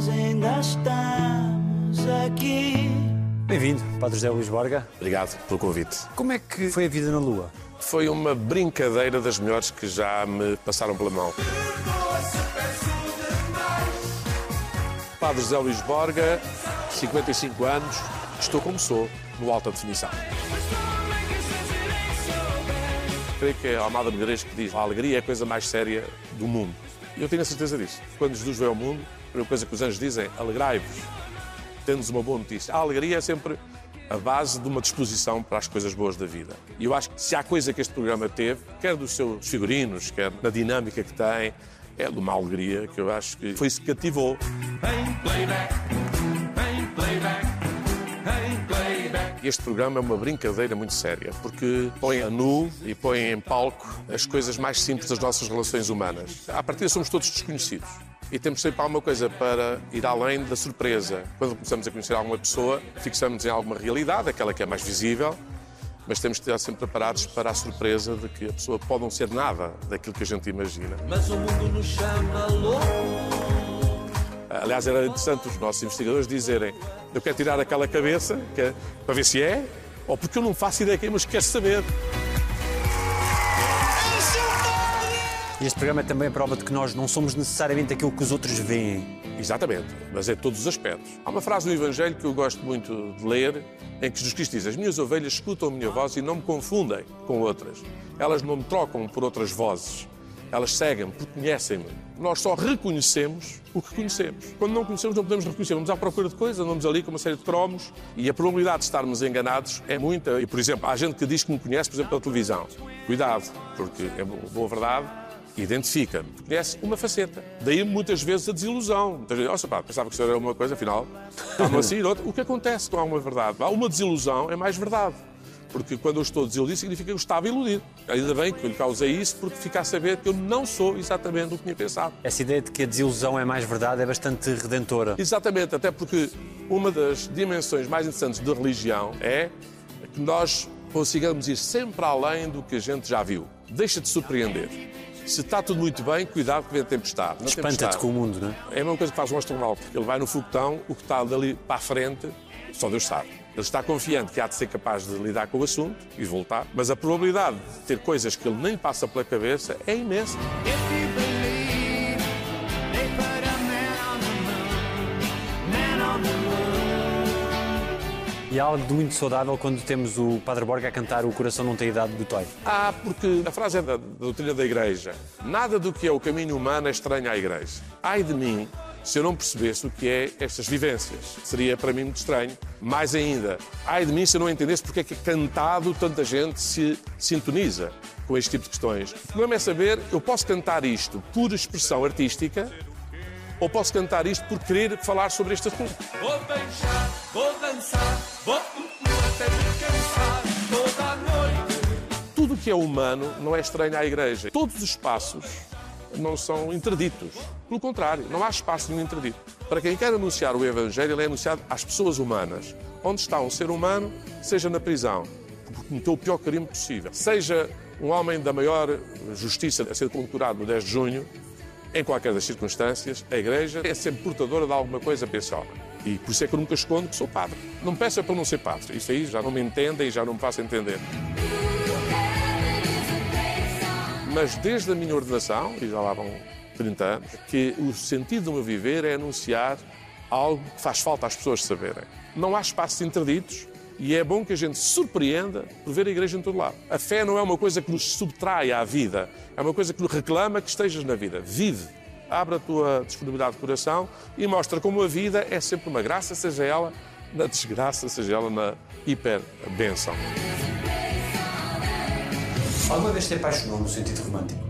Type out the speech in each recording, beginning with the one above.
nós ainda estamos aqui. Bem-vindo, Padre José Luís Borga. Obrigado pelo convite. Como é que foi a vida na Lua? Foi uma brincadeira das melhores que já me passaram pela mão. Padre José Luís Borga, 55 anos, estou como sou, no alta definição. Creio que é a Almada Negreiros que diz a alegria é a coisa mais séria do mundo. E eu tenho a certeza disso. Quando Jesus veio ao mundo, a primeira coisa que os anjos dizem, alegrai-vos, tendo-nos uma boa notícia. A alegria é sempre a base de uma disposição para as coisas boas da vida. E eu acho que se há coisa que este programa teve, quer dos seus figurinos, quer na dinâmica que tem, é de uma alegria que eu acho que foi isso que cativou. Este programa é uma brincadeira muito séria, porque põe a nu e põe em palco as coisas mais simples das nossas relações humanas. À partida somos todos desconhecidos. E temos sempre alguma coisa para ir além da surpresa. Quando começamos a conhecer alguma pessoa, fixamos em alguma realidade, aquela que é mais visível, mas temos que estar sempre preparados para a surpresa de que a pessoa pode não ser nada daquilo que a gente imagina. Mas o mundo nos chama louco. Aliás, era interessante os nossos investigadores dizerem eu quero tirar aquela cabeça que é, para ver se é, ou porque eu não faço ideia mas quero saber. Este programa é também prova de que nós não somos necessariamente aquilo que os outros veem. Exatamente, mas é todos os aspectos. Há uma frase no Evangelho que eu gosto muito de ler, em que Jesus Cristo diz: As minhas ovelhas escutam a minha voz e não me confundem com outras. Elas não me trocam por outras vozes. Elas seguem-me porque conhecem-me. Nós só reconhecemos o que conhecemos. Quando não conhecemos, não podemos reconhecer. Vamos à procura de coisas, andamos ali com uma série de cromos e a probabilidade de estarmos enganados é muita. E, por exemplo, há gente que diz que me conhece, por exemplo, pela televisão. Cuidado, porque é boa verdade identifica-me, conhece uma faceta. Daí muitas vezes a desilusão. Muitas vezes, oh, pá, pensava que isso era uma coisa, afinal, está-me a sair outra. O que acontece com alguma verdade? Há uma desilusão, é mais verdade. Porque quando eu estou desiludido, significa que eu estava iludido. Ainda bem que eu lhe causei isso, porque fica a saber que eu não sou exatamente o que tinha pensado. Essa ideia de que a desilusão é mais verdade é bastante redentora. Exatamente, até porque uma das dimensões mais interessantes da religião é que nós consigamos ir sempre além do que a gente já viu. Deixa de surpreender. Se está tudo muito bem, cuidado que vem a tempestade. Espanta-te com o mundo, não é? É a mesma coisa que faz um astronauta. Ele vai no foguetão, o que está dali para a frente, só Deus sabe. Ele está confiante que há de ser capaz de lidar com o assunto e voltar, mas a probabilidade de ter coisas que ele nem passa pela cabeça é imensa. Algo de muito saudável quando temos o Padre Borga a cantar O Coração Não Tem Idade do Toy. Ah, porque a frase é da, da doutrina da Igreja. Nada do que é o caminho humano é estranho à Igreja. Ai de mim se eu não percebesse o que é estas vivências. Seria para mim muito estranho. Mais ainda, ai de mim se eu não entendesse porque é que cantado tanta gente se sintoniza com este tipo de questões. O problema é saber, eu posso cantar isto por expressão artística ou posso cantar isto por querer falar sobre este assunto. Vou beijar, vou dançar, vou até me cansar toda a noite. Tudo o que é humano não é estranho à Igreja. Todos os espaços não são interditos. Pelo contrário, não há espaço nenhum interdito. Para quem quer anunciar o Evangelho, ele é anunciado às pessoas humanas. Onde está um ser humano, seja na prisão, porque cometeu o pior crime possível, seja um homem da maior justiça a ser condecorado no 10 de junho, em qualquer das circunstâncias, a Igreja é sempre portadora de alguma coisa homem. E por isso é que eu nunca escondo que sou padre. Não me peça para não ser padre. Isso aí já não me entendem e já não me faço entender. Mas desde a minha ordenação, e já lá vão 30 anos, que o sentido do meu viver é anunciar algo que faz falta às pessoas saberem. Não há espaços interditos e é bom que a gente se surpreenda por ver a igreja em todo lado. A fé não é uma coisa que nos subtrai à vida, é uma coisa que nos reclama que estejas na vida. Vive. Abre a tua disponibilidade de coração e mostra como a vida é sempre uma graça, seja ela na desgraça, seja ela na hiper benção. Alguma vez te apaixonou no sentido romântico?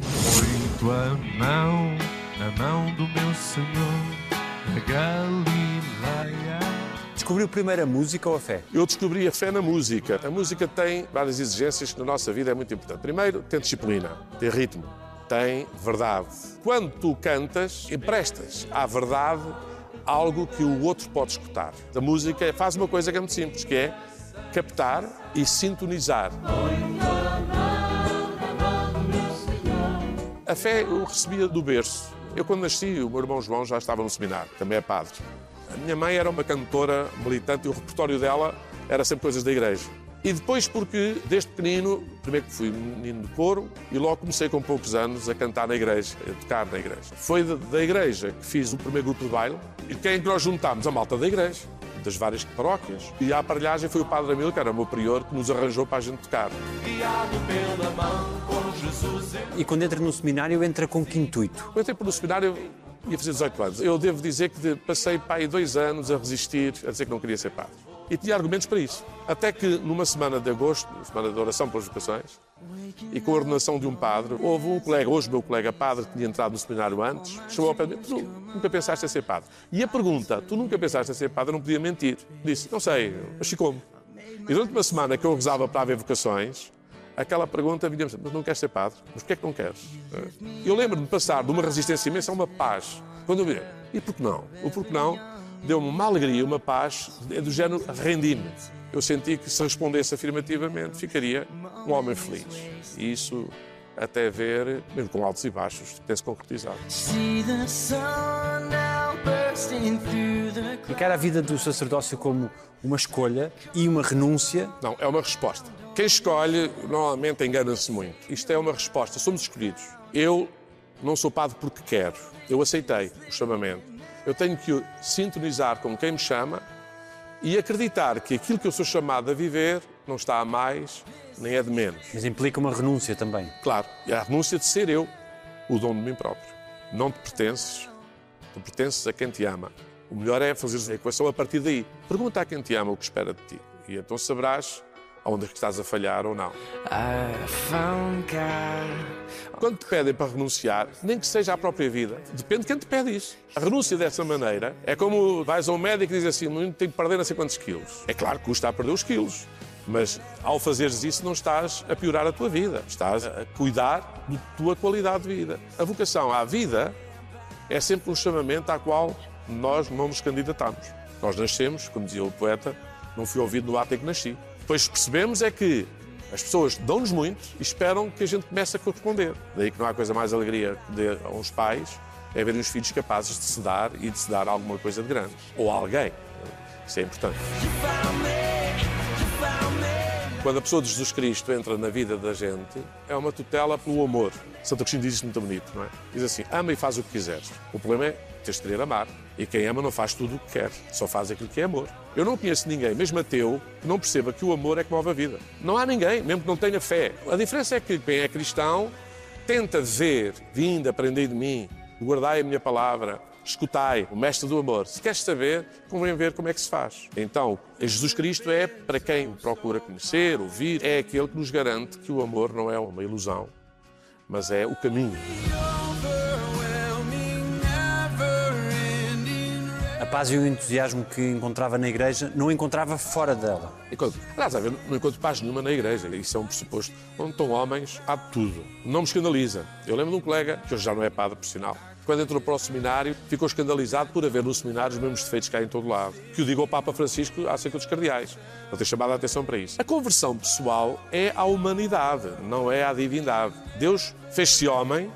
Põe tua mão na mão do meu Senhor, na Galileia. Descobriu primeiro a música ou a fé? Eu descobri a fé na música. A música tem várias exigências que na nossa vida é muito importante. Primeiro, tem disciplina, tem ritmo, tem verdade. Quando tu cantas, emprestas à verdade algo que o outro pode escutar. A música faz uma coisa que é muito simples, que é captar e sintonizar. A fé eu recebia do berço. Eu, quando nasci, o meu irmão João já estava no seminário, também é padre. A minha mãe era uma cantora militante e o repertório dela era sempre coisas da igreja. E depois porque, desde pequenino, primeiro que fui menino de coro e logo comecei com poucos anos a cantar na igreja, a tocar na igreja. Foi da igreja que fiz o primeiro grupo de baile e quem é que nós juntámos? A malta da igreja, das várias paróquias. E a aparelhagem foi o Padre Amil, que era o meu prior, que nos arranjou para a gente tocar. E quando entra no seminário, entra com que intuito? Eu entrei para o seminário, ia fazer 18 anos. Eu devo dizer que passei aí dois anos a resistir, a dizer que não queria ser padre. E tinha argumentos para isso. Até que numa semana de agosto, semana de oração pelas vocações, e com a ordenação de um padre, houve um colega, hoje meu colega padre, que tinha entrado no seminário antes, chamou ao pé de mim, tu nunca pensaste em ser padre? E a pergunta, tu nunca pensaste em ser padre, não podia mentir. Disse, não sei, mas ficou-me. E durante uma semana que eu rezava para haver vocações, aquela pergunta vinha mas não queres ser padre? Mas porquê é que não queres? Eu lembro-me de passar de uma resistência imensa a uma paz. Quando eu vi, e por que não? O por que não deu-me uma alegria, uma paz, é do género rendi-me. Eu senti que se respondesse afirmativamente, ficaria um homem feliz. E isso, até ver, mesmo com altos e baixos, tem-se concretizado. Encara a vida do sacerdócio como uma escolha e uma renúncia. Não, é uma resposta. Quem escolhe, normalmente engana-se muito. Isto é uma resposta, somos escolhidos. Eu não sou padre porque quero. Eu aceitei o chamamento. Eu tenho que sintonizar com quem me chama e acreditar que aquilo que eu sou chamado a viver não está a mais nem é de menos. Mas implica uma renúncia também. Claro, e a renúncia de ser eu, o dono de mim próprio. Não te pertences, tu pertences a quem te ama. O melhor é fazer a equação a partir daí. Pergunta a quem te ama o que espera de ti. E então saberás aonde é que estás a falhar ou não. Quando te pedem para renunciar, nem que seja à própria vida, depende de quem te pede isso. A renúncia dessa maneira é como vais a um médico e dizes assim: "Menino, tenho que perder não sei quantos quilos. É claro que custa a perder os quilos. Mas ao fazeres isso, não estás a piorar a tua vida, estás a cuidar da tua qualidade de vida. A vocação à vida é sempre um chamamento à qual nós não nos candidatamos. Nós nascemos, como dizia o poeta, não fui ouvido no ato em que nasci. Depois percebemos é que as pessoas dão-nos muito e esperam que a gente comece a corresponder. Daí que não há coisa mais alegria a uns pais é verem os filhos capazes de se dar e de se dar alguma coisa de grande. Ou alguém. Isso é importante. Quando a pessoa de Jesus Cristo entra na vida da gente, é uma tutela pelo amor. Santo Agostinho diz isso muito bonito, não é? Diz assim: ama e faz o que quiseres. O problema é teres de querer amar. E quem ama não faz tudo o que quer, só faz aquilo que é amor. Eu não conheço ninguém, mesmo ateu, que não perceba que o amor é que move a vida. Não há ninguém, mesmo que não tenha fé. A diferença é que quem é cristão tenta ver, vindo, aprendei de mim, guardai a minha palavra, escutai, o mestre do amor. Se queres saber, convém ver como é que se faz. Então, Jesus Cristo é para quem procura conhecer, ouvir, é aquele que nos garante que o amor não é uma ilusão, mas é o caminho. A paz e o entusiasmo que encontrava na igreja não encontrava fora dela. Enquanto, aliás, não encontro paz nenhuma na igreja. Isso é um pressuposto. Onde estão homens, há de tudo. Não me escandaliza. Eu lembro de um colega, que hoje já não é padre profissional, quando entrou para o seminário, ficou escandalizado por haver no seminário os mesmos defeitos que há em todo lado. Que o diga ao Papa Francisco acerca dos cardeais. Ele tem chamado a atenção para isso. A conversão pessoal é à humanidade, não é à divindade. Deus fez-se homem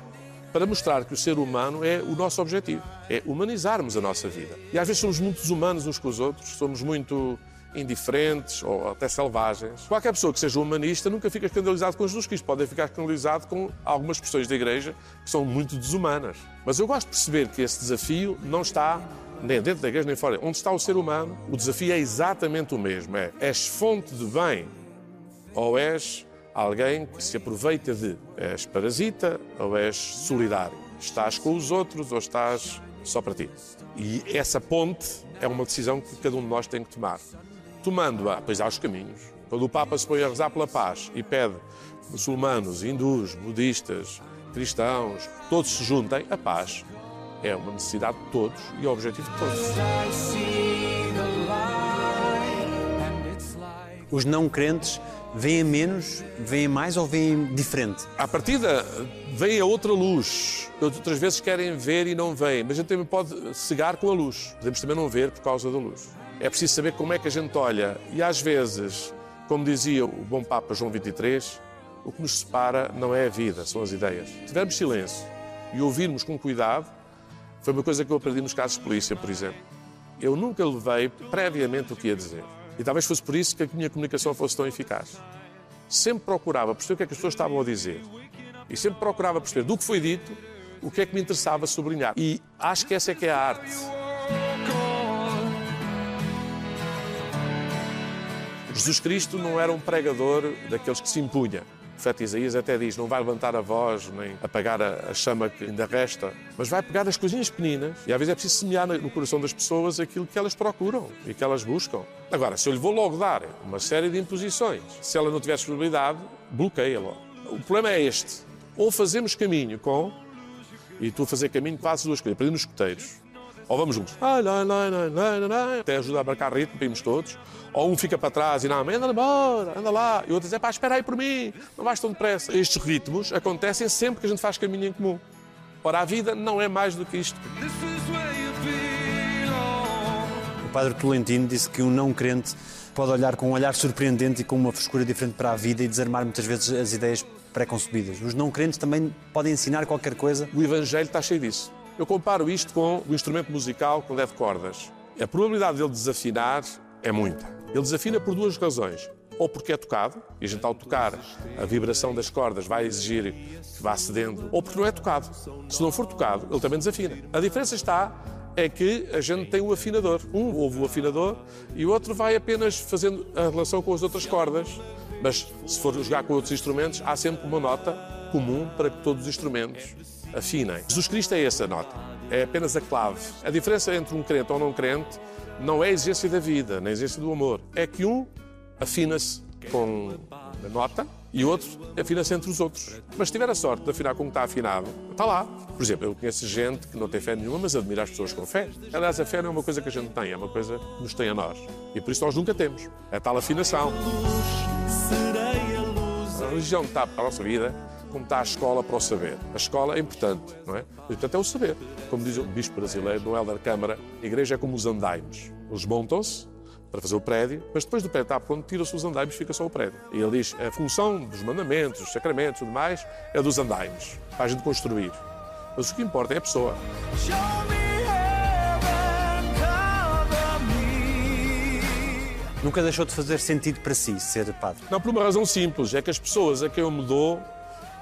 para mostrar que o ser humano é o nosso objetivo. É humanizarmos a nossa vida. E às vezes somos muito desumanos uns com os outros, somos muito indiferentes ou até selvagens. Qualquer pessoa que seja humanista nunca fica escandalizado com Jesus Cristo. Pode ficar escandalizado com algumas questões da Igreja que são muito desumanas. Mas eu gosto de perceber que esse desafio não está nem dentro da Igreja nem fora. Onde está o ser humano, o desafio é exatamente o mesmo. É, és fonte de bem ou és alguém que se aproveita de. És parasita ou és solidário? Estás com os outros ou estás só para ti? E essa ponte é uma decisão que cada um de nós tem que tomar. Tomando-a, pois há os caminhos. Quando o Papa se põe a rezar pela paz e pede muçulmanos, hindus, budistas, cristãos, todos se juntem, a paz é uma necessidade de todos e é o objetivo de todos. Os não crentes veem menos, veem mais ou veem diferente? À partida, vem a outra luz. Outras vezes querem ver e não veem, mas a gente também pode cegar com a luz. Podemos também não ver por causa da luz. É preciso saber como é que a gente olha. E às vezes, como dizia o bom Papa João XXIII, o que nos separa não é a vida, são as ideias. Tivermos silêncio e ouvirmos com cuidado, Foi uma coisa que eu aprendi nos casos de polícia, por exemplo. Eu nunca levei previamente o que ia dizer. E talvez fosse por isso que a minha comunicação fosse tão eficaz. Sempre procurava perceber o que é que as pessoas estavam a dizer. E sempre procurava perceber do que foi dito o que é que me interessava sublinhar. E acho que essa é que é a arte. Jesus Cristo não era um pregador daqueles que se impunha. O profeta Isaías até diz: não vai levantar a voz nem apagar a, chama que ainda resta, mas vai pegar as coisinhas pequeninas e às vezes é preciso semear no coração das pessoas aquilo que elas procuram e que elas buscam. Agora, se eu lhe vou logo dar uma série de imposições, se ela não tiver disponibilidade, bloqueia logo. O problema é este: ou fazemos caminho com, e tu fazer caminho fazes duas coisas, aprendi nos escuteiros. Ou vamos juntos, até ajuda a marcar ritmo, irmos todos. Ou um fica para trás e não, anda embora, anda lá. E o outro diz, pá, espera aí por mim, não vais tão depressa. Estes ritmos acontecem sempre que a gente faz caminho em comum. Ora, a vida não é mais do que isto. O padre Tolentino disse que um não crente pode olhar com um olhar surpreendente e com uma frescura diferente para a vida e desarmar muitas vezes as ideias pré-concebidas. Os não crentes também podem ensinar qualquer coisa. O Evangelho está cheio disso. Eu comparo isto com o instrumento musical com leve cordas. A probabilidade dele desafinar é muita. Ele desafina por duas razões. Ou porque é tocado, e a gente ao tocar, a vibração das cordas vai exigir que vá cedendo, ou porque não é tocado. Se não for tocado, ele também desafina. A diferença está é que a gente tem o afinador. Um ouve o afinador e o outro vai apenas fazendo a relação com as outras cordas. Mas se for jogar com outros instrumentos, há sempre uma nota comum para que todos os instrumentos afinem. Jesus Cristo é essa nota, é apenas a clave. A diferença entre um crente ou não crente não é a exigência da vida, nem a exigência do amor. É que um afina-se com a nota e o outro afina-se entre os outros. Mas se tiver a sorte de afinar com o que está afinado, está lá. Por exemplo, eu conheço gente que não tem fé nenhuma, mas admira as pessoas com fé. Aliás, a fé não é uma coisa que a gente tem, é uma coisa que nos tem a nós. E por isso nós nunca temos. É tal afinação. A religião está para a nossa vida como está a escola para o saber. A escola é importante, não é? O importante é o saber. Como diz o bispo brasileiro no Helder Câmara, a igreja é como os andaimes. Eles montam-se para fazer o prédio, mas depois do prédio está pronto, tira-se os andaimes e fica só o prédio. E ele diz, a função dos mandamentos, dos sacramentos e tudo mais, é dos andaimes, para a gente construir. Mas o que importa é a pessoa. Nunca deixou de fazer sentido para si ser padre. Não, por uma razão simples, é que as pessoas a quem eu me dou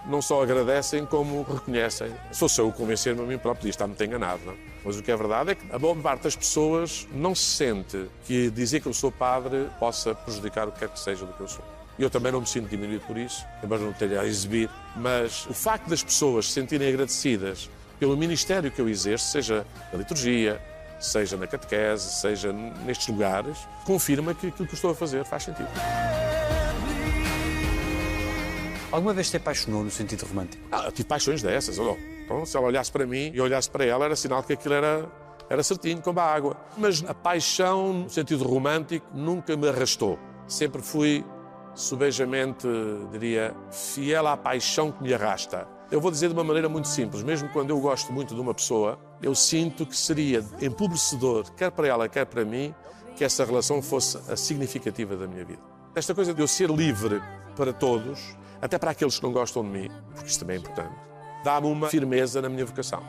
não só agradecem como reconhecem. Sou só eu convencer-me a mim próprio disto, está muito enganado, não é? Mas o que é verdade é que a boa parte das pessoas não se sente que dizer que eu sou padre possa prejudicar o que quer que seja do que eu sou. Eu também não me sinto diminuído por isso, embora não tenha a exibir, mas o facto das pessoas se sentirem agradecidas pelo ministério que eu exerço, seja na liturgia, seja na catequese, seja nestes lugares, confirma que aquilo que eu estou a fazer faz sentido. Alguma vez se apaixonou no sentido romântico? Ah, eu tive paixões dessas. Então, se ela olhasse para mim e olhasse para ela, era sinal que aquilo era, era certinho, como a água. Mas a paixão, no sentido romântico, nunca me arrastou. Sempre fui subejamente, diria, fiel à paixão que me arrasta. Eu vou dizer de uma maneira muito simples, mesmo quando eu gosto muito de uma pessoa, eu sinto que seria empobrecedor, quer para ela, quer para mim, que essa relação fosse a significativa da minha vida. Esta coisa de eu ser livre para todos, até para aqueles que não gostam de mim, porque isso também é importante, dá-me uma firmeza na minha vocação.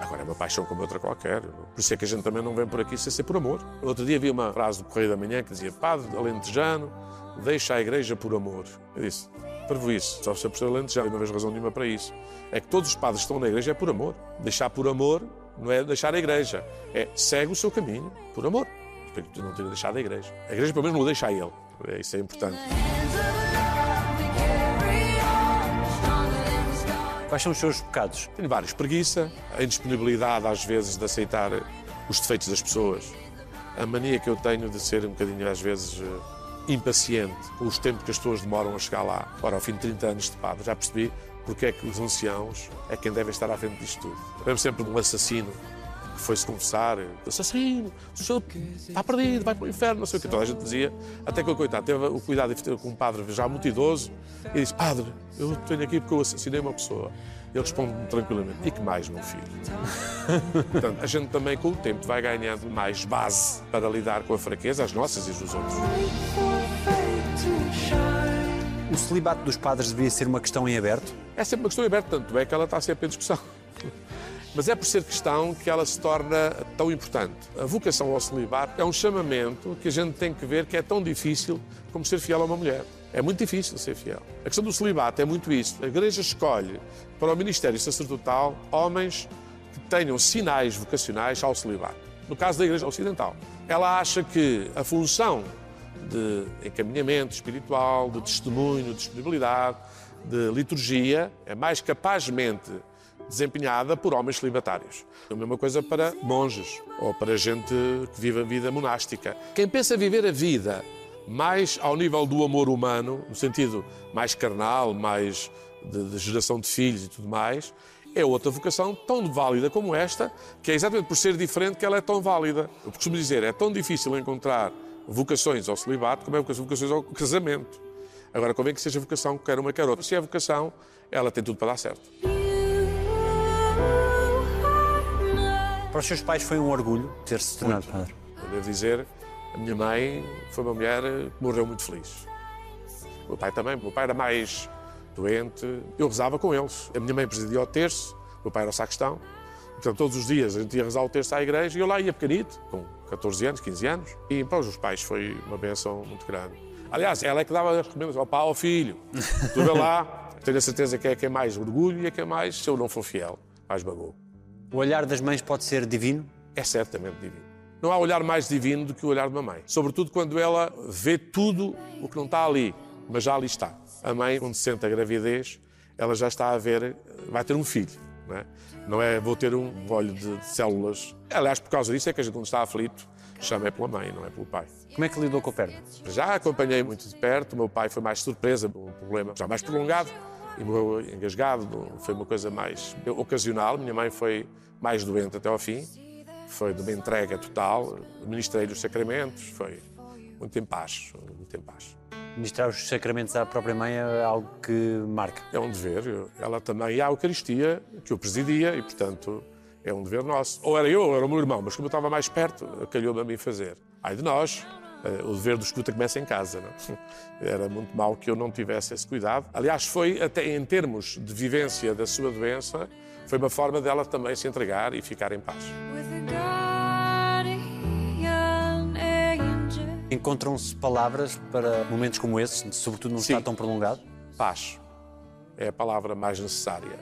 Agora é uma paixão como outra qualquer. Por isso é que a gente também não vem por aqui sem ser por amor. Outro dia vi uma frase do Correio da Manhã que dizia Padre Alentejano, deixa a igreja por amor. Eu disse, para isso, só se por alentejano, não vejo razão nenhuma para isso. É que todos os padres que estão na igreja é por amor. Deixar por amor não é deixar a igreja, é segue o seu caminho por amor. Espero que tu não tenha deixado a igreja. A igreja pelo menos não deixa a ele. É, Isso é importante. Quais são os seus pecados? Tenho vários. Preguiça, a indisponibilidade às vezes de aceitar os defeitos das pessoas, a mania que eu tenho de ser um bocadinho às vezes eh, impaciente com os tempos que as pessoas demoram a chegar lá. Ora, ao fim de 30 anos de padre, já percebi porque é que os anciãos é quem deve estar à frente disto tudo. Lembro sempre de um assassino que foi-se confessar, assassino, o senhor está perdido, vai para o inferno, não sei o que. Toda a gente dizia, até que o coitado teve o cuidado de ter com um padre já muito idoso e disse, padre, eu venho aqui porque eu assassinei uma pessoa. Ele responde-me tranquilamente, e que mais, meu filho? Portanto, a gente também, com o tempo, vai ganhando mais base para lidar com a fraqueza, as nossas e dos outros. O celibato dos padres devia ser uma questão em aberto? É sempre uma questão aberta, tanto é que ela está sempre em discussão. Mas é por ser cristão que ela se torna tão importante. A vocação ao celibato é um chamamento que a gente tem que ver que é tão difícil como ser fiel a uma mulher. É muito difícil ser fiel. A questão do celibato é muito isso. A Igreja escolhe para o ministério sacerdotal homens que tenham sinais vocacionais ao celibato. No caso da Igreja Ocidental, ela acha que a função de encaminhamento espiritual, de testemunho, de disponibilidade, de liturgia é mais capazmente desempenhada por homens celibatários. A mesma coisa para monges ou para gente que vive a vida monástica. Quem pensa viver a vida mais ao nível do amor humano, no sentido mais carnal, mais de, de geração de filhos e tudo mais, é outra vocação tão válida como esta, que é exatamente por ser diferente que ela é tão válida. Eu costumo dizer, é tão difícil encontrar vocações ao celibato como é vocações ao casamento. Agora, convém que seja vocação quer uma quer outra. Se é vocação, ela tem tudo para dar certo. Para os seus pais foi um orgulho ter-se tornado padre. Eu devo dizer, a minha mãe foi uma mulher que morreu muito feliz. O meu pai também. O meu pai era mais doente. Eu rezava com eles. A minha mãe presidia o terço, o meu pai era o sacristão. Portanto, todos os dias a gente ia rezar o terço à igreja e eu lá ia pequenito, com 14 anos, 15 anos. E para os meus pais foi uma benção muito grande. Aliás, ela é que dava as recomendações ao pai, ao filho. Tu vê lá, tenho a certeza que é quem mais orgulho e é quem mais, se eu não for fiel, mais bagou. O olhar das mães pode ser divino? é certamente divino. Não há olhar mais divino do que o olhar de uma mãe. Sobretudo quando ela vê tudo o que não está ali, mas já ali está. A mãe, quando sente a gravidez, ela já está a ver, vai ter um filho. Não é, não é vou ter um bolho de, de células. Aliás, por causa disso é que a gente, quando está aflito, chama é pela mãe, não é pelo pai. Como é que lidou com a perda? Já acompanhei muito de perto, o meu pai foi mais surpresa, um problema já mais prolongado e morreu engasgado, foi uma coisa mais ocasional. Minha mãe foi mais doente até ao fim, foi de uma entrega total, ministrei os sacramentos, foi muito em paz, muito em paz. Ministrar os sacramentos à própria mãe é algo que marca. É um dever, ela também, e há a Eucaristia que eu presidia e, portanto, é um dever nosso. Ou era eu, ou era o meu irmão, mas como eu estava mais perto, calhou-me a mim fazer. Ai de nós, o dever do escuta começa em casa. Não? é? Era muito mau que eu não tivesse esse cuidado. Aliás, foi até em termos de vivência da sua doença, foi uma forma dela também se entregar e ficar em paz. Encontram-se palavras para momentos como esse, sobretudo num Sim. estado tão prolongado? Paz é a palavra mais necessária.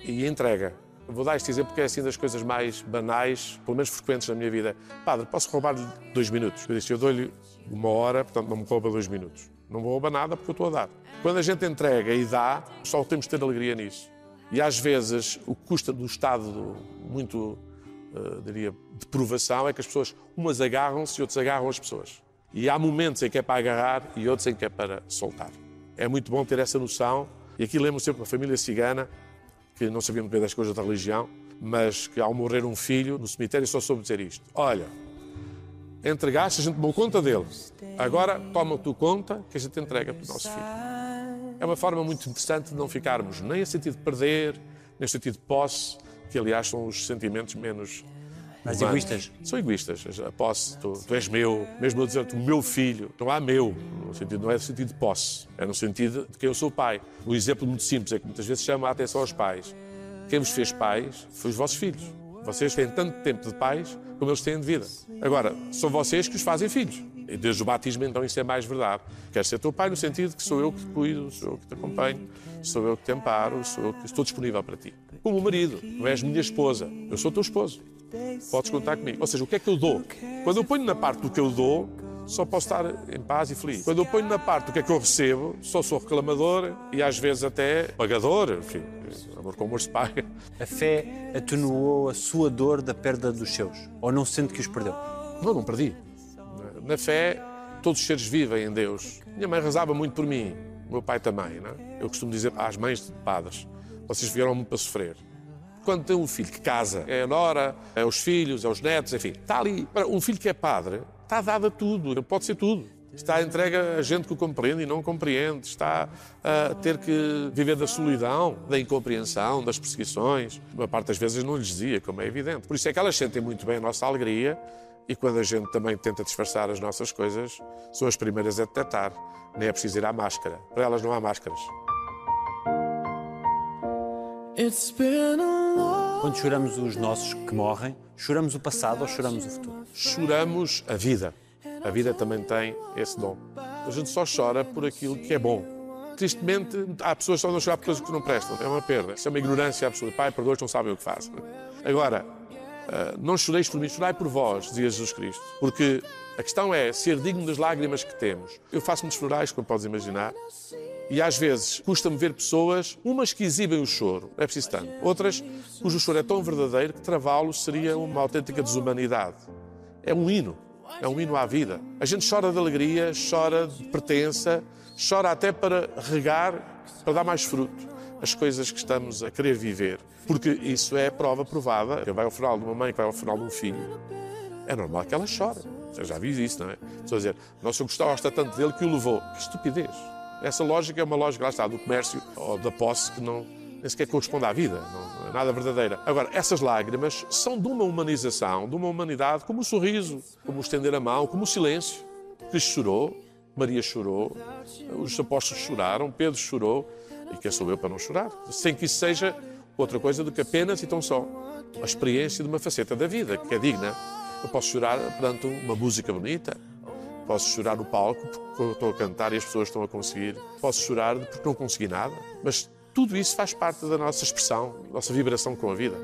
E entrega. Vou dar este exemplo porque é assim das coisas mais banais, pelo menos frequentes na minha vida. Padre, posso roubar-lhe dois minutos? Eu disse, eu dou-lhe uma hora, portanto não me rouba dois minutos. Não vou roubar nada porque eu estou a dar. Quando a gente entrega e dá, só temos de ter alegria nisso. E às vezes o que custa do estado muito, eh, diria, de provação é que as pessoas, umas agarram-se e outras agarram as pessoas. E há momentos em que é para agarrar e outros em que é para soltar. É muito bom ter essa noção. E aqui lembro sempre uma família cigana que não sabia muito bem das coisas da religião, mas que ao morrer um filho no cemitério só soube dizer isto: Olha, entregaste, a gente tomou conta dele. Agora toma tu conta que a gente entrega para o nosso filho. É uma forma muito interessante de não ficarmos nem a sentido de perder, nem a sentido de posse, que aliás são os sentimentos menos. Mais humanos. egoístas? São egoístas. A posse, tu, tu és meu, mesmo eu dizer-te o meu filho, não há meu, no sentido, não é no sentido de posse, é no sentido de quem eu sou pai. O exemplo muito simples é que muitas vezes chama a atenção aos pais. Quem vos fez pais foi os vossos filhos. Vocês têm tanto tempo de pais como eles têm de vida. Agora, são vocês que os fazem filhos. E desde o batismo, então, isso é mais verdade. Queres ser teu pai no sentido de que sou eu que te cuido, sou eu que te acompanho, sou eu que te amparo, sou eu que estou disponível para ti. Como o marido, não és minha esposa, eu sou teu esposo. Podes contar comigo. Ou seja, o que é que eu dou? Quando eu ponho na parte do que eu dou, só posso estar em paz e feliz. Quando eu ponho na parte do que é que eu recebo, só sou reclamador e às vezes até pagador. Enfim, amor com amor se paga. A fé atenuou a sua dor da perda dos seus? Ou não sente que os perdeu? Não, não perdi. Na fé, todos os seres vivem em Deus. Minha mãe rezava muito por mim, meu pai também. Não é? Eu costumo dizer às mães de padres: vocês vieram-me para sofrer. Quando tem um filho que casa, é a nora, é os filhos, é os netos, enfim, está ali. Um filho que é padre, está dado a tudo, pode ser tudo. Está entregue a gente que o compreende e não compreende, está a ter que viver da solidão, da incompreensão, das perseguições. Uma parte das vezes não lhes dizia, como é evidente. Por isso é que elas sentem muito bem a nossa alegria e quando a gente também tenta disfarçar as nossas coisas, são as primeiras a detectar. Nem é preciso ir à máscara. Para elas não há máscaras. Quando choramos os nossos que morrem, choramos o passado ou choramos o futuro? Choramos a vida. A vida também tem esse dom. A gente só chora por aquilo que é bom. Tristemente, há pessoas que só não chorar por coisas que não prestam. É uma perda. Isso é uma ignorância absoluta. Pai, perdoa, não sabem o que fazem. Agora, ah, não choreis por mim, chorai por vós, dizia Jesus Cristo. Porque a questão é ser digno das lágrimas que temos. Eu faço muitos florais, como podes imaginar, e às vezes custa-me ver pessoas, umas que exibem o choro, é preciso tanto, outras cujo choro é tão verdadeiro que travá-lo seria uma autêntica desumanidade. É um hino, é um hino à vida. A gente chora de alegria, chora de pertença, chora até para regar, para dar mais fruto as coisas que estamos a querer viver. Porque isso é prova provada. Quem vai ao funeral de uma mãe, que vai ao funeral de um filho, é normal que ela chore. Eu já vi isso, não é? Estou a dizer, nosso gostava gosta tanto dele que o levou. Que estupidez. Essa lógica é uma lógica, lá está, do comércio ou da posse que não, nem sequer corresponde à vida, não é nada verdadeira. Agora, essas lágrimas são de uma humanização, de uma humanidade, como o sorriso, como o estender a mão, como o silêncio. Cristo chorou, Maria chorou, os apóstolos choraram, Pedro chorou, e quem sou eu para não chorar? Sem que isso seja outra coisa do que apenas e tão só a experiência de uma faceta da vida, que é digna. Eu posso chorar perante uma música bonita, posso chorar no palco porque estou a cantar e as pessoas estão a conseguir, posso chorar porque não consegui nada, mas tudo isso faz parte da nossa expressão, da nossa vibração com a vida.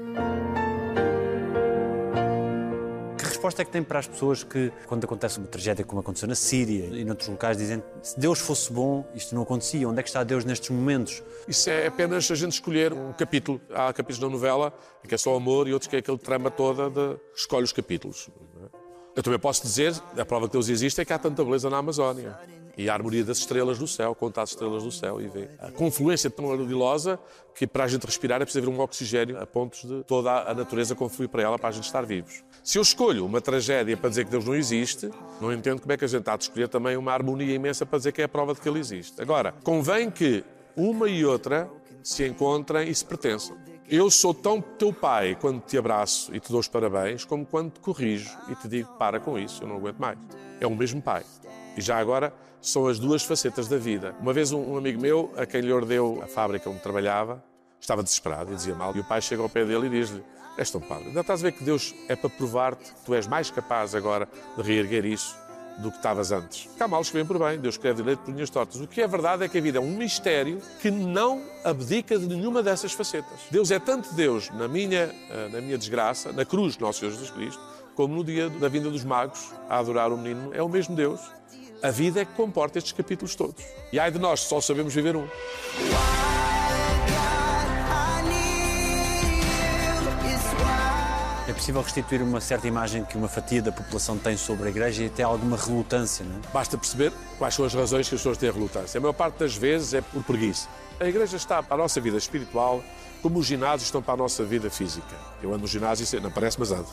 Que resposta é que tem para as pessoas que, quando acontece uma tragédia como aconteceu na Síria e noutros locais, dizem se Deus fosse bom, isto não acontecia? Onde é que está Deus nestes momentos? Isso é apenas a gente escolher um capítulo. Há capítulos da novela que é só amor e outros que é aquele trama toda de escolhe os capítulos. Eu também posso dizer, a prova que Deus existe é que há tanta beleza na Amazónia. E a harmonia das estrelas do céu, conta as estrelas do céu e vê. A confluência tão ardilosa que para a gente respirar é preciso haver um oxigênio a pontos de toda a natureza confluir para ela para a gente estar vivos. Se eu escolho uma tragédia para dizer que Deus não existe, não entendo como é que a gente há de escolher também uma harmonia imensa para dizer que é a prova de que Ele existe. Agora, convém que uma e outra se encontrem e se pertençam. Eu sou tão teu pai quando te abraço e te dou os parabéns, como quando te corrijo e te digo para com isso, eu não aguento mais. É o mesmo pai. E já agora são as duas facetas da vida. Uma vez um, amigo meu, a quem lhe ordeu a fábrica onde trabalhava, estava desesperado e dizia mal. E o pai chega ao pé dele e diz-lhe: És tão padre, ainda estás a ver que Deus é para provar-te que tu és mais capaz agora de reerguer isso do que estavas antes. Cá males que vêm por bem, Deus escreve direito por linhas tortas. O que é verdade é que a vida é um mistério que não abdica de nenhuma dessas facetas. Deus é tanto Deus na minha, eh, na minha desgraça, na cruz nosso Senhor Jesus Cristo, como no dia da vinda dos magos a adorar o menino, é o mesmo Deus. A vida é que comporta estes capítulos todos. E ai de nós, só sabemos viver um. Possível restituir uma certa imagem que uma fatia da população tem sobre a Igreja e até alguma relutância, não é? Basta perceber quais são as razões que as pessoas têm relutância. A maior parte das vezes é por preguiça. A igreja está para a nossa vida espiritual como os ginásios estão para a nossa vida física. Eu ando no ginásio e não parece, mas ando.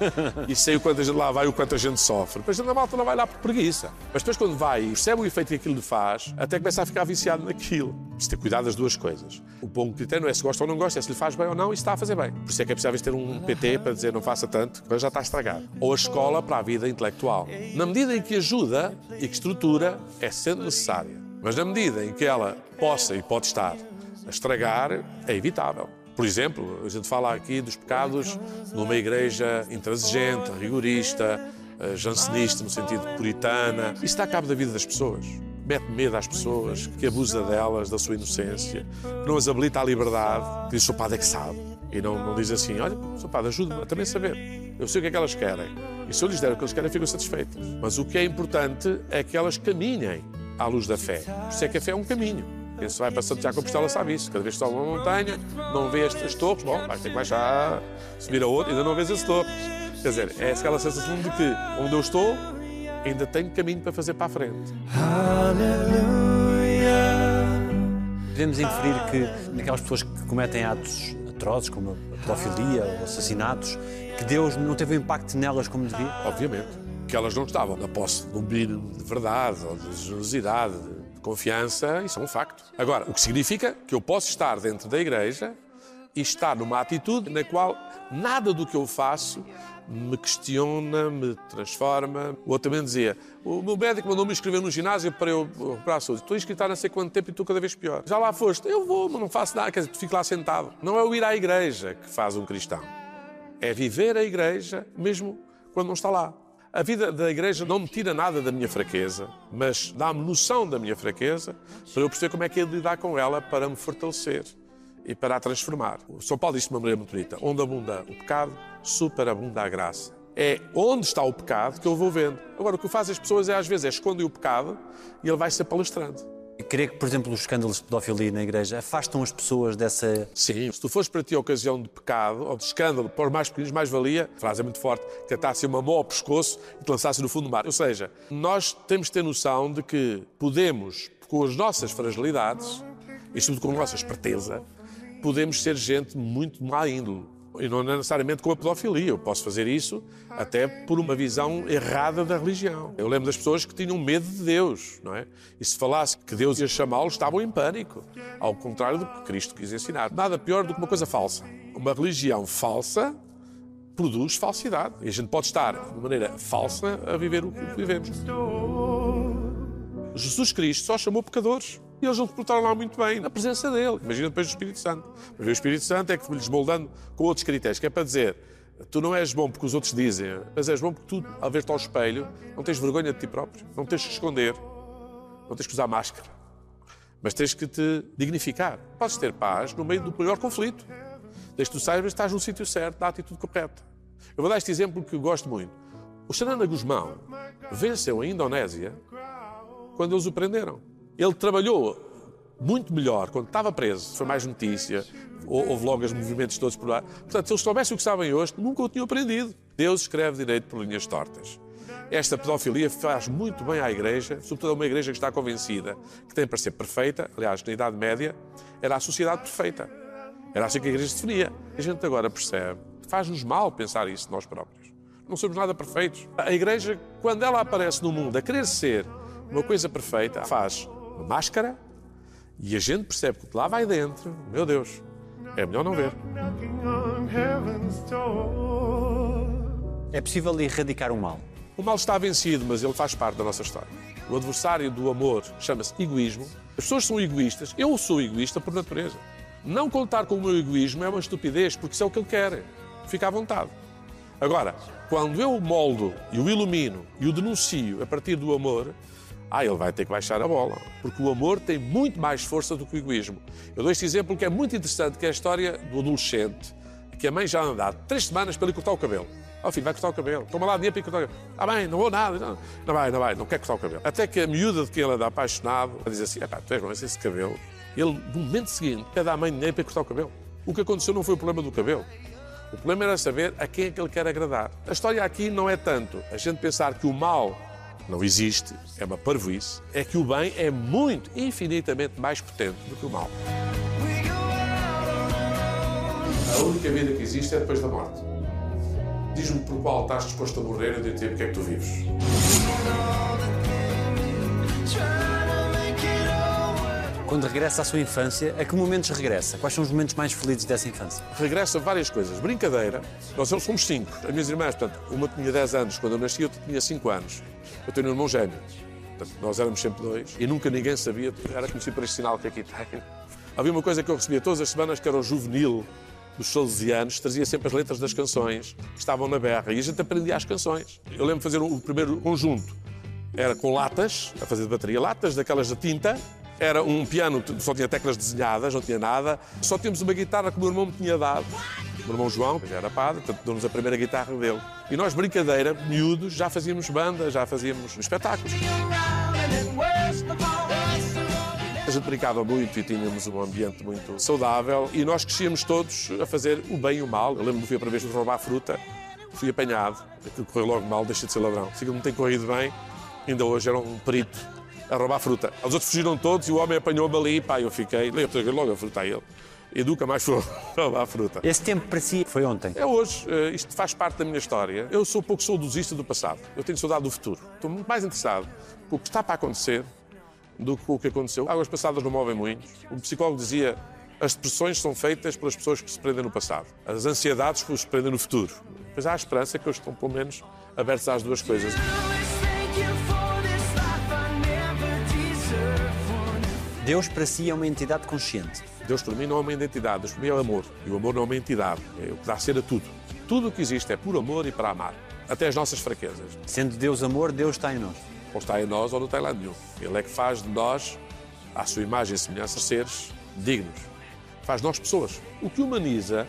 e sei o quanto a gente lá vai, o quanto a gente sofre. Depois a malta não vai lá por preguiça. Mas depois quando vai e percebe o efeito que aquilo lhe faz, até começa a ficar viciado naquilo. Preciso ter cuidado das duas coisas. O bom critério não é se gosta ou não gosta, é se lhe faz bem ou não e se está a fazer bem. Por isso é que é preciso ter um PT para dizer não faça tanto, mas já está estragado. Ou a escola para a vida intelectual. Na medida em que ajuda e que estrutura, é sendo necessária. Mas na medida em que ela possa e pode estar a estragar, é evitável. Por exemplo, a gente fala aqui dos pecados numa igreja intransigente, rigorista, eh, jansenista, no sentido puritana. Isso dá cabo da vida das pessoas. Mete medo às pessoas, que abusa delas, da sua inocência, que não as habilita à liberdade, diz, o padre é que sabe. E não, não diz assim, olha, Sr. Padre, ajude-me a também saber. Eu sei o que é que elas querem. E se eu lhes der o que eles querem, ficam satisfeitas. Mas o que é importante é que elas caminhem à luz da fé. Por isso é que a fé é um caminho. Quem se vai para Santiago de Compostela sabe isso. Cada vez que sobe uma montanha, não vê estas torres, bom, vai ter que baixar, subir a outra, ainda não vês as torres. Quer dizer, é aquela sensação de que onde eu estou, ainda tenho caminho para fazer para a frente. Podemos inferir que naquelas pessoas que cometem atos atrozes, como a pedofilia ou assassinatos, que Deus não teve um impacto nelas como devia? Obviamente. Que elas não estavam na posse de um mínimo de verdade ou de generosidade, de confiança, isso é um facto. Agora, o que significa que eu posso estar dentro da igreja e estar numa atitude na qual nada do que eu faço me questiona, me transforma. O outro também dizia: o meu médico mandou-me inscrever no ginásio para eu recuperar a saúde. Estou inscrito há não sei quanto tempo e estou cada vez pior. Já lá foste? Eu vou, mas não faço nada. Quer dizer, fico lá sentado. Não é o ir à igreja que faz um cristão. É viver a igreja mesmo quando não está lá. A vida da igreja não me tira nada da minha fraqueza, mas dá-me noção da minha fraqueza para eu perceber como é que é lidar com ela para me fortalecer e para a transformar. O São Paulo diz de uma maneira muito bonita: onde abunda o pecado, superabunda a graça. É onde está o pecado que eu vou vendo. Agora, o que faz as pessoas é, às vezes, é esconder o pecado e ele vai ser palestrando. Creio que, por exemplo, os escândalos de pedofilia na igreja afastam as pessoas dessa. Sim, se tu fores para ti a ocasião de pecado ou de escândalo, por mais pequenos, mais valia, frase é muito forte, que atasse uma mão ao pescoço e te lançasse no fundo do mar. Ou seja, nós temos de ter noção de que podemos, com as nossas fragilidades, e sobretudo com a nossa esperteza, podemos ser gente muito má índole. E não é necessariamente com a pedofilia. Eu posso fazer isso até por uma visão errada da religião. Eu lembro das pessoas que tinham medo de Deus, não é? E se falasse que Deus ia chamá-los, estavam em pânico. Ao contrário do que Cristo quis ensinar. Nada pior do que uma coisa falsa. Uma religião falsa produz falsidade. E a gente pode estar, de maneira falsa, a viver o que vivemos. Jesus Cristo só chamou pecadores. E eles não se portaram lá muito bem na presença dele. Imagina depois do Espírito Santo. Mas o Espírito Santo é que lhes moldando com outros critérios, que é para dizer tu não és bom porque os outros dizem, mas és bom porque tu, ao ver-te ao espelho, não tens vergonha de ti próprio, não tens que esconder, não tens que usar máscara, mas tens que te dignificar. Podes ter paz no meio do maior conflito, desde que tu saibas que estás no sítio certo, na atitude correta. Eu vou dar este exemplo que eu gosto muito. O Xanana Guzmão venceu a Indonésia quando eles o prenderam. Ele trabalhou muito melhor quando estava preso, foi mais notícia, hou- houve logo os movimentos todos por lá. Portanto, se eles soubessem o que sabem hoje, nunca o tinham aprendido. Deus escreve direito por linhas tortas. Esta pedofilia faz muito bem à Igreja, sobretudo a uma Igreja que está convencida que tem para ser perfeita. Aliás, na Idade Média, era a sociedade perfeita. Era assim que a Igreja definia. A gente agora percebe faz-nos mal pensar isso nós próprios. Não somos nada perfeitos. A Igreja, quando ela aparece no mundo a querer ser uma coisa perfeita, faz uma máscara e a gente percebe que lá vai dentro, meu Deus, é melhor não ver. É possível erradicar o mal. O mal está vencido, mas ele faz parte da nossa história. O adversário do amor chama-se egoísmo. As pessoas são egoístas. Eu sou egoísta por natureza. Não contar com o meu egoísmo é uma estupidez, porque isso é o que ele quer. Fica à vontade. Agora, quando eu o moldo e o ilumino e o denuncio a partir do amor, ah, ele vai ter que baixar a bola. Porque o amor tem muito mais força do que o egoísmo. Eu dou este exemplo que é muito interessante, que é a história do adolescente, que a mãe já anda há três semanas para lhe cortar o cabelo. Ó filho, vai cortar o cabelo. Toma lá dinheiro para cortar o cabelo. Ah, bem, não vou nada. Não, não vai, não vai, não quer cortar o cabelo. Até que a miúda de quem ele anda apaixonado diz assim: epá, tu és bom, esse cabelo. Ele, no momento seguinte, pede à mãe dinheiro para cortar o cabelo. O que aconteceu não foi o problema do cabelo. O problema era saber a quem é que ele quer agradar. A história aqui não é tanto a gente pensar que o mal não existe, é uma parvoíce, é que o bem é muito, infinitamente mais potente do que o mal. A única vida que existe é depois da morte. Diz-me por qual estás disposto a morrer e de ter porque é que tu vives. Quando regressa à sua infância, a que momentos regressa? Quais são os momentos mais felizes dessa infância? regressa várias coisas. Brincadeira, nós somos cinco. As minhas irmãs, portanto, uma tinha 10 anos quando eu nasci, outra tinha 5 anos. Eu tenho um irmão gêmeo. Portanto, nós éramos sempre dois e nunca ninguém sabia, era conhecido por este sinal que aqui tem. Havia uma coisa que eu recebia todas as semanas que era o juvenil dos salesianos, trazia sempre as letras das canções que estavam na berra e a gente aprendia as canções. Eu lembro de fazer o primeiro conjunto. Era com latas, a fazer de bateria, latas daquelas de tinta. Era um piano, só tinha teclas desenhadas, não tinha nada. Só tínhamos uma guitarra que o meu irmão me tinha dado. O meu irmão João, que já era padre, portanto, deu-nos a primeira guitarra dele. E nós, brincadeira, miúdos, já fazíamos banda, já fazíamos espetáculos. A gente brincava muito e tínhamos um ambiente muito saudável e nós crescíamos todos a fazer o bem e o mal. Eu lembro-me que fui a primeira vez roubar fruta, fui apanhado, aquilo correu logo mal, deixei de ser ladrão. Não tem corrido bem, ainda hoje era um perito a roubar fruta. Os outros fugiram todos e o homem apanhou-me ali, pá, eu fiquei, eu peguei logo a fruta a ele. E nunca mais fui roubar fruta. Esse tempo para si foi ontem. É hoje, eh, isto faz parte da minha história. Eu sou pouco saudosista do passado. Eu tenho saudade do futuro. Estou muito mais interessado com o que está para acontecer do que com o que aconteceu. Águas passadas não movem muito. O psicólogo dizia As depressões são feitas pelas pessoas que se prendem no passado. As ansiedades que se prendem no futuro. Mas há a esperança que eles estão, pelo menos, abertos às duas coisas. Deus para si é uma entidade consciente. Deus para mim não é uma identidade, Deus para mim é o amor. E o amor não é uma entidade, é o que dá ser a tudo. Tudo o que existe é por amor e para amar. Até as nossas fraquezas. Sendo Deus amor, Deus está em nós. Ou está em nós ou não tem lá nenhum. Ele é que faz de nós, à sua imagem e semelhança, seres dignos. Faz de nós pessoas. O que humaniza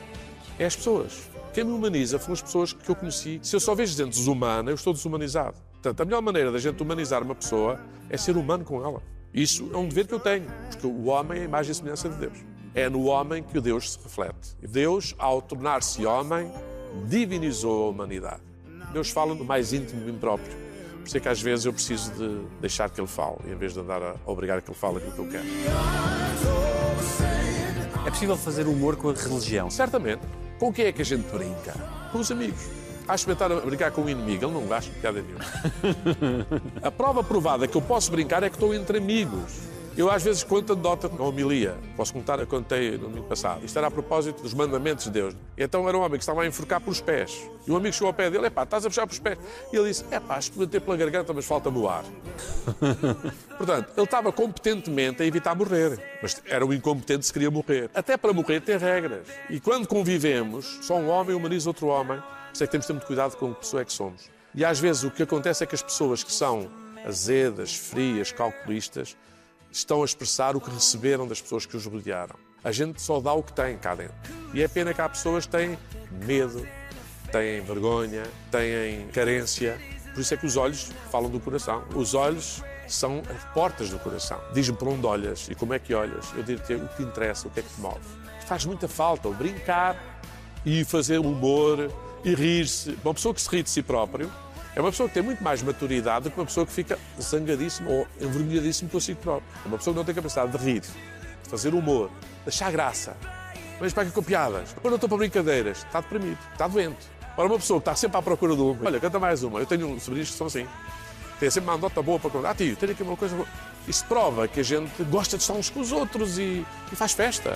é as pessoas. Quem me humaniza foram as pessoas que eu conheci. Se eu só vejo gente desumana, eu estou desumanizado. Portanto, a melhor maneira da gente humanizar uma pessoa é ser humano com ela. Isso é um dever que eu tenho, porque o homem é a imagem e semelhança de Deus. É no homem que o Deus se reflete. Deus, ao tornar-se homem, divinizou a humanidade. Deus fala no mais íntimo de mim próprio. Por isso é que às vezes eu preciso de deixar que Ele fale, em vez de andar a obrigar que Ele fale aquilo que eu quero. É possível fazer humor com a religião. Certamente. Com quem é que a gente brinca? Com os amigos. A experimentar a brincar com o inimigo, ele não acha piada nenhuma. a prova provada que eu posso brincar é que estou entre amigos. Eu às vezes conto anedota na homilia. Posso contar, eu contei no domingo passado. Isto era a propósito dos mandamentos de Deus. Então era um homem que estava a enforcar pelos pés. E um amigo chegou ao pé dele, epá, estás a puxar pelos pés. E ele disse, epá, experimentei pela garganta, mas falta-me o ar. Portanto, ele estava competentemente a evitar morrer. Mas era o incompetente que queria morrer. Até para morrer tem regras. E quando convivemos, só um homem humaniza outro homem. Por é que temos de ter muito cuidado com que pessoa é que somos. E às vezes o que acontece é que as pessoas que são azedas, frias, calculistas, estão a expressar o que receberam das pessoas que os rodearam. A gente só dá o que tem cá dentro. E é pena que há pessoas que têm medo, têm vergonha, têm carência. Por isso é que os olhos falam do coração. Os olhos são as portas do coração. Diz-me para onde olhas e como é que olhas. Eu digo-te o que te interessa, o que é que te move. Faz muita falta o brincar e fazer humor e rir-se. Uma pessoa que se ri de si próprio é uma pessoa que tem muito mais maturidade do que uma pessoa que fica zangadíssima ou envergonhadíssima si próprio. É uma pessoa que não tem capacidade de rir, de fazer humor, de achar graça. Mas para que com piadas? Eu estou para brincadeiras, está deprimido, está doente. Ora, uma pessoa que está sempre à procura de uma, olha, canta mais uma. Eu tenho sobrinhos que são assim. Tem sempre uma nota boa para contar. Ah, tio, tenho aqui uma coisa boa. Isso prova que a gente gosta de estar uns com os outros e, e faz festa.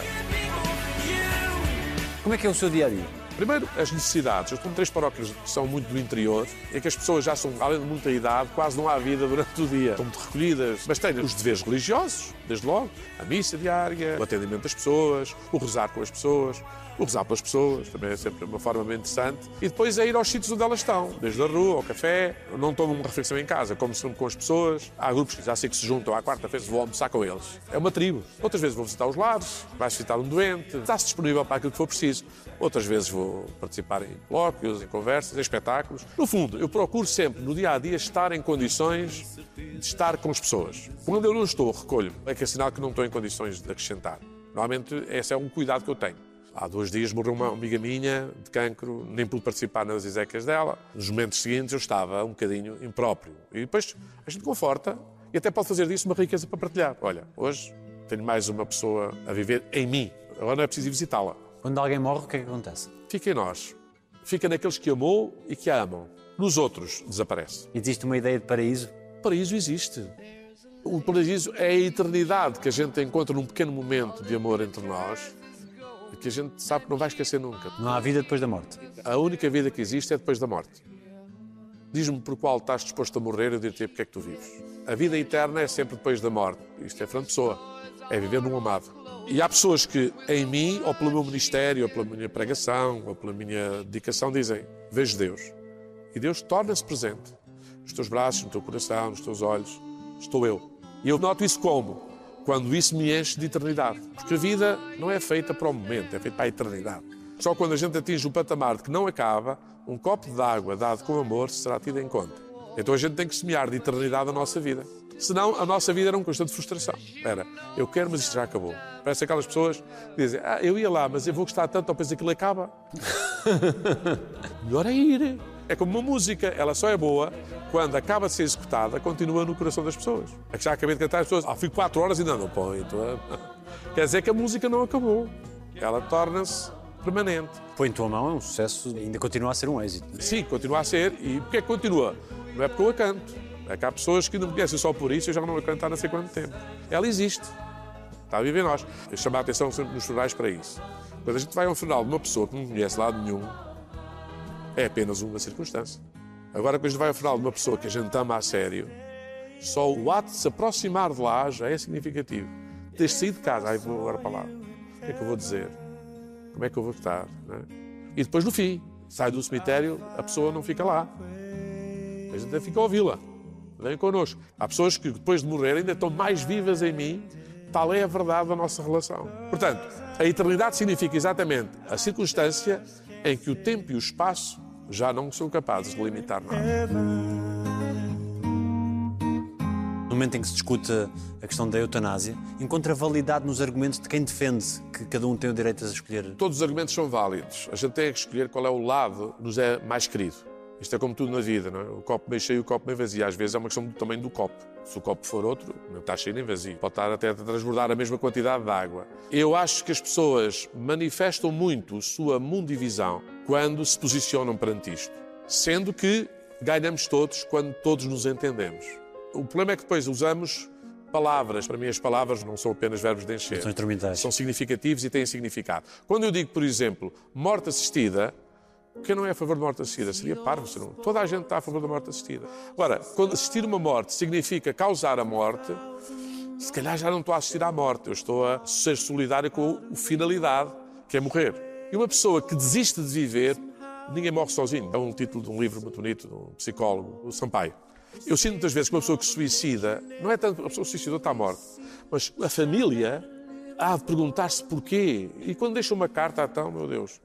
Como é que é o seu dia a dia? Primeiro, as necessidades. Eu estou três paróquias que são muito do interior, em que as pessoas já são, além de muita idade, quase não há vida durante o dia. Estão muito recolhidas. Mas têm os deveres religiosos, desde logo. A missa diária, o atendimento das pessoas, o rezar com as pessoas, o rezar pelas pessoas, também é sempre uma forma bem interessante. E depois é ir aos sítios onde elas estão, desde a rua, ao café. Não tomo uma refeição em casa, como sempre com as pessoas. Há grupos que já sei que se juntam à quarta-feira, vou almoçar com eles. É uma tribo. Outras vezes vou visitar os lares, vais visitar um doente, está-se disponível para aquilo que for preciso. Outras vezes vou participar em colóquios, em conversas, em espetáculos. No fundo, eu procuro sempre, no dia a dia, estar em condições de estar com as pessoas. Quando eu não estou, recolho. É que é sinal que não estou em condições de acrescentar. Normalmente, esse é um cuidado que eu tenho. Há dois dias morreu uma amiga minha de cancro, nem pude participar nas exéquias dela. Nos momentos seguintes eu estava um bocadinho impróprio. E depois a gente conforta e até pode fazer disso uma riqueza para partilhar. Olha, hoje tenho mais uma pessoa a viver em mim. Agora não é preciso visitá-la. Quando alguém morre, o que é que acontece? Fica em nós. Fica naqueles que amou e que a amam. Nos outros, desaparece. Existe uma ideia de paraíso? O paraíso existe. O paraíso é a eternidade que a gente encontra num pequeno momento de amor entre nós e que a gente sabe que não vai esquecer nunca. Não há vida depois da morte. A única vida que existe é depois da morte. Diz-me por qual estás disposto a morrer, eu dir-te porque é que tu vives. A vida eterna é sempre depois da morte. Isto é Fernando Pessoa. É viver num amado. E há pessoas que, em mim, ou pelo meu ministério, ou pela minha pregação, ou pela minha dedicação, dizem: Vejo Deus. E Deus torna-se presente. Nos teus braços, no teu coração, nos teus olhos. Estou eu. E eu noto isso como? Quando isso me enche de eternidade. Porque a vida não é feita para o momento, é feita para a eternidade. Só quando a gente atinge o patamar de que não acaba, um copo de água dado com amor será tido em conta. Então a gente tem que semear de eternidade a nossa vida. Senão a nossa vida era um constante frustração. Era, eu quero, mas isto já acabou. Parece aquelas pessoas que dizem, ah, eu ia lá, mas eu vou gostar tanto, que aquilo acaba. Melhor é ir. É como uma música, ela só é boa quando acaba de ser executada, continua no coração das pessoas. É que já acabei de cantar as pessoas, ah, fico quatro horas e ainda não põe. Então, é- Quer dizer que a música não acabou. Ela torna-se permanente. Põe tua mão, é um sucesso, ainda continua a ser um êxito. Sim, continua a ser. E porquê é que continua? Não é porque eu a canto. É que há pessoas que não me conhecem só por isso, eu já não a canto há sei quanto tempo. Ela existe. está a viver nós. Eu chamo a atenção sempre nos funerais para isso. Quando a gente vai a um funeral de uma pessoa que não conhece lado nenhum, é apenas uma circunstância. Agora, quando a gente vai ao funeral de uma pessoa que a gente ama a sério, só o ato de se aproximar de lá já é significativo. Ter saído de casa, ai, vou agora para lá. O que é que eu vou dizer? Como é que eu vou estar? é? E depois, no fim, sai do cemitério, a pessoa não fica lá. A gente fica a ouvi-la. Vem connosco. Há pessoas que depois de morrer ainda estão mais vivas em mim. Tal é a verdade da nossa relação. Portanto, a eternidade significa exatamente a circunstância em que o tempo e o espaço já não são capazes de limitar nada. No momento em que se discute a questão da eutanásia, encontra validade nos argumentos de quem defende que cada um tem o direito a escolher. Todos os argumentos são válidos. A gente tem que escolher qual é o lado que nos é mais querido. Isto é como tudo na vida, não é? O copo meio cheio e o copo meio vazio. Às vezes é uma questão do tamanho do copo. Se o copo for outro, não está cheio nem vazio. Pode estar até a transbordar a mesma quantidade de água. Eu acho que as pessoas manifestam muito sua mundivisão quando se posicionam perante isto. Sendo que ganhamos todos quando todos nos entendemos. O problema é que depois usamos palavras. Para mim, as palavras não são apenas verbos de encher. São instrumentais. São significativos e têm significado. Quando eu digo, por exemplo, morte assistida, quem não é a favor de morte assistida? Seria parvo, se não. Toda a gente está a favor da morte assistida. Agora, quando assistir uma morte significa causar a morte, se calhar já não estou a assistir à morte, eu estou a ser solidário com a finalidade, que é morrer. E uma pessoa que desiste de viver, ninguém morre sozinho. É um título de um livro muito bonito, de um psicólogo, o Sampaio. Eu sinto muitas vezes que uma pessoa que se suicida, não é tanto a pessoa que suicidou está morta, mas a família há de perguntar-se porquê. E quando deixa uma carta, então, meu Deus,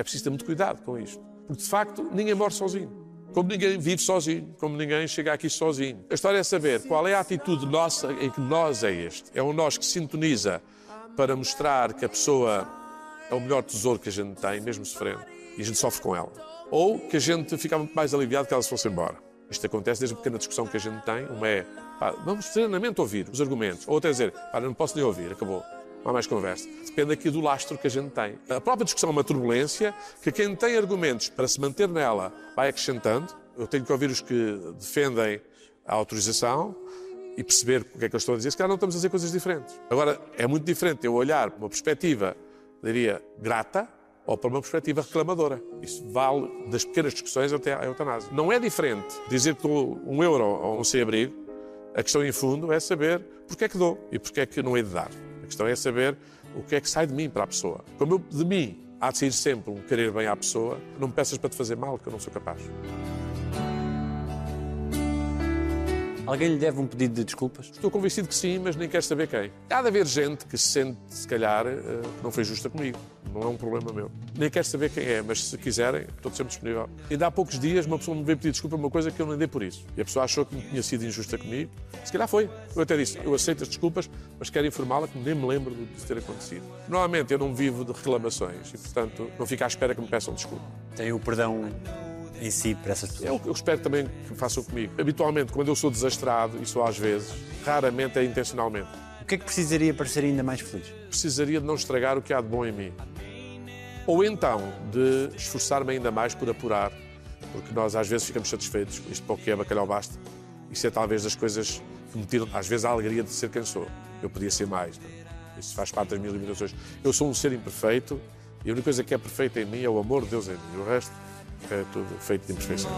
é preciso ter muito cuidado com isto. Porque, de facto, ninguém morre sozinho. Como ninguém vive sozinho, como ninguém chega aqui sozinho. A história é saber qual é a atitude nossa em que nós é este. É um nós que sintoniza para mostrar que a pessoa é o melhor tesouro que a gente tem, mesmo sofrendo, e a gente sofre com ela. Ou que a gente fica muito mais aliviado que ela se fosse embora. Isto acontece desde a pequena discussão que a gente tem. Uma é, pá, vamos serenamente ouvir os argumentos. Ou até dizer, pá, não posso nem ouvir, acabou. Não há mais conversa. Depende aqui do lastro que a gente tem. A própria discussão é uma turbulência que quem tem argumentos para se manter nela vai acrescentando. Eu tenho que ouvir os que defendem a autorização e perceber o que é que eu estou a dizer. Se calhar não estamos a dizer coisas diferentes. Agora, é muito diferente eu olhar para uma perspectiva, diria, grata, ou para uma perspectiva reclamadora. Isso vale das pequenas discussões até à eutanásia. Não é diferente dizer que dou um euro ou um sem-abrigo. A questão, em fundo, é saber porque é que dou e porque é que não hei de dar. Questão é saber o que é que sai de mim para a pessoa. Como eu, de mim há de sair sempre um querer bem à pessoa, não me peças para te fazer mal, que eu não sou capaz. Alguém lhe deve um pedido de desculpas? Estou convencido que sim, mas nem quero saber quem. Há de haver gente que se sente, se calhar, eh, que não foi justa comigo. Não é um problema meu. Nem quero saber quem é, mas se quiserem, estou sempre disponível. Ainda há poucos dias, uma pessoa me veio pedir desculpa por uma coisa que eu não dei por isso. E a pessoa achou que me tinha sido injusta comigo. Se calhar foi. Eu até disse, eu aceito as desculpas, mas quero informá-la que nem me lembro disso ter acontecido. Normalmente eu não vivo de reclamações e, portanto, não fico à espera que me peçam desculpa. Tem o perdão em si para essas pessoas? Que eu espero também que façam comigo. Habitualmente, quando eu sou desastrado, e sou às vezes, raramente é intencionalmente. O que é que precisaria para ser ainda mais feliz? Precisaria de não estragar o que há de bom em mim. Ou então de esforçar-me ainda mais por apurar, porque nós às vezes ficamos satisfeitos. Isto para o que é bacalhau basta. Isso é talvez das coisas que me tiram, às vezes, a alegria de ser quem sou. Eu podia ser mais. não é? Isso faz parte das minhas limitações. Eu sou um ser imperfeito e a única coisa que é perfeita em mim é o amor de Deus em mim. O resto é tudo feito de imperfeições.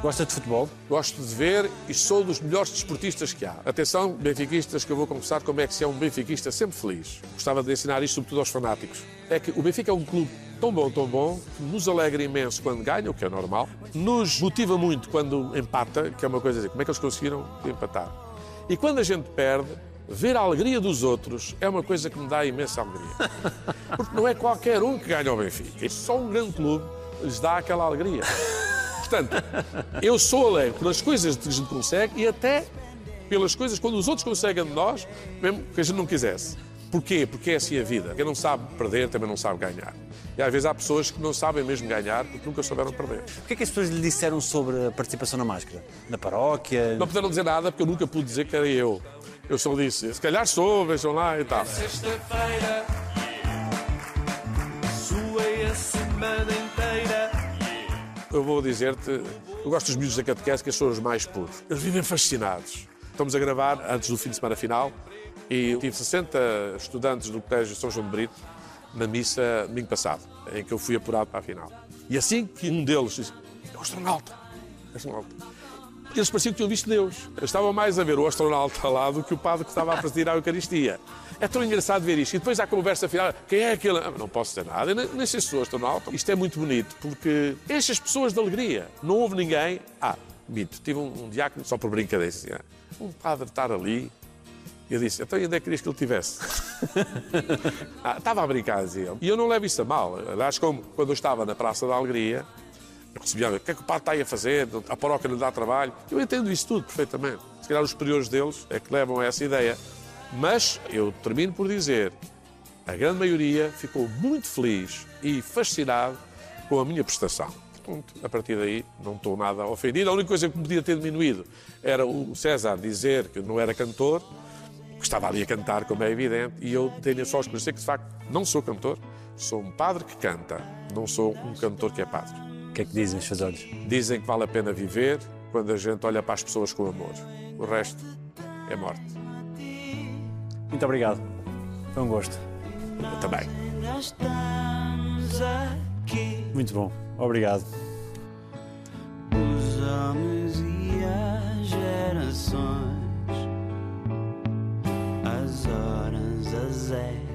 Gosta de futebol? Gosto de ver e sou dos melhores desportistas que há. Atenção, benfiquistas, que eu vou confessar como é que se é um benfiquista sempre feliz. Gostava de ensinar isto sobretudo aos fanáticos. É que o Benfica é um clube tão bom, tão bom, que nos alegra imenso quando ganha, o que é normal. Nos motiva muito quando empata, que é uma coisa assim, como é que eles conseguiram empatar. E quando a gente perde, ver a alegria dos outros é uma coisa que me dá imensa alegria. Porque não é qualquer um que ganha o Benfica. É só um grande clube lhes dá aquela alegria. Portanto, eu sou alegre pelas coisas que a gente consegue e até pelas coisas quando os outros conseguem de nós, mesmo que a gente não quisesse. Porquê? Porque é assim a vida. Quem não sabe perder também não sabe ganhar. E às vezes há pessoas que não sabem mesmo ganhar porque nunca souberam perder. O que é que as pessoas lhe disseram sobre a participação na máscara? Na paróquia? Não puderam dizer nada porque eu nunca pude dizer que era eu. Eu só disse, se calhar sou, vejam lá e tal. Sexta-feira, suei a semana inteira. Eu vou dizer-te, eu gosto dos miúdos da catequese que são os mais puros. Eles vivem fascinados. Estamos a gravar antes do fim de semana final e tive 60 estudantes do Colégio São João de Brito na missa domingo passado, em que eu fui apurado para a final. E assim que um deles disse, é o astronauta, é astronauta. Eles pareciam que tinham visto Deus. Eu estava mais a ver o astronauta lá do que o padre que estava a presidir a Eucaristia. É tão engraçado ver isto. E depois, à conversa final, quem é aquele? Ah, não posso dizer nada, nem, nem sei se sou astronauta. Isto é muito bonito, porque enche as pessoas de alegria. Não houve ninguém. Ah, mito, tive um, um diácono, só por brincadeira, assim, ah, um padre estar ali. E eu disse, então onde é que querias que ele estivesse? ah, estava a brincar, dizia. E eu não levo isso a mal. Aliás, como quando eu estava na Praça da Alegria, recebia, o que é que o padre está aí a fazer? A paróquia lhe dá trabalho. Eu entendo isso tudo perfeitamente. Se calhar os superiores deles é que levam a essa ideia. Mas eu termino por dizer, a grande maioria ficou muito feliz e fascinado com a minha prestação. Pronto, a partir daí não estou nada ofendido. A única coisa que podia ter diminuído era o César dizer que não era cantor, que estava ali a cantar, como é evidente, e eu tenho só a esclarecer que, de facto, não sou cantor, sou um padre que canta, não sou um cantor que é padre. O que é que dizem os seus olhos? Dizem que vale a pena viver quando a gente olha para as pessoas com amor. O resto é morte. Muito obrigado. Foi um gosto. Eu também. Muito bom. Obrigado. os homens e as gerações, as horas, as épocas.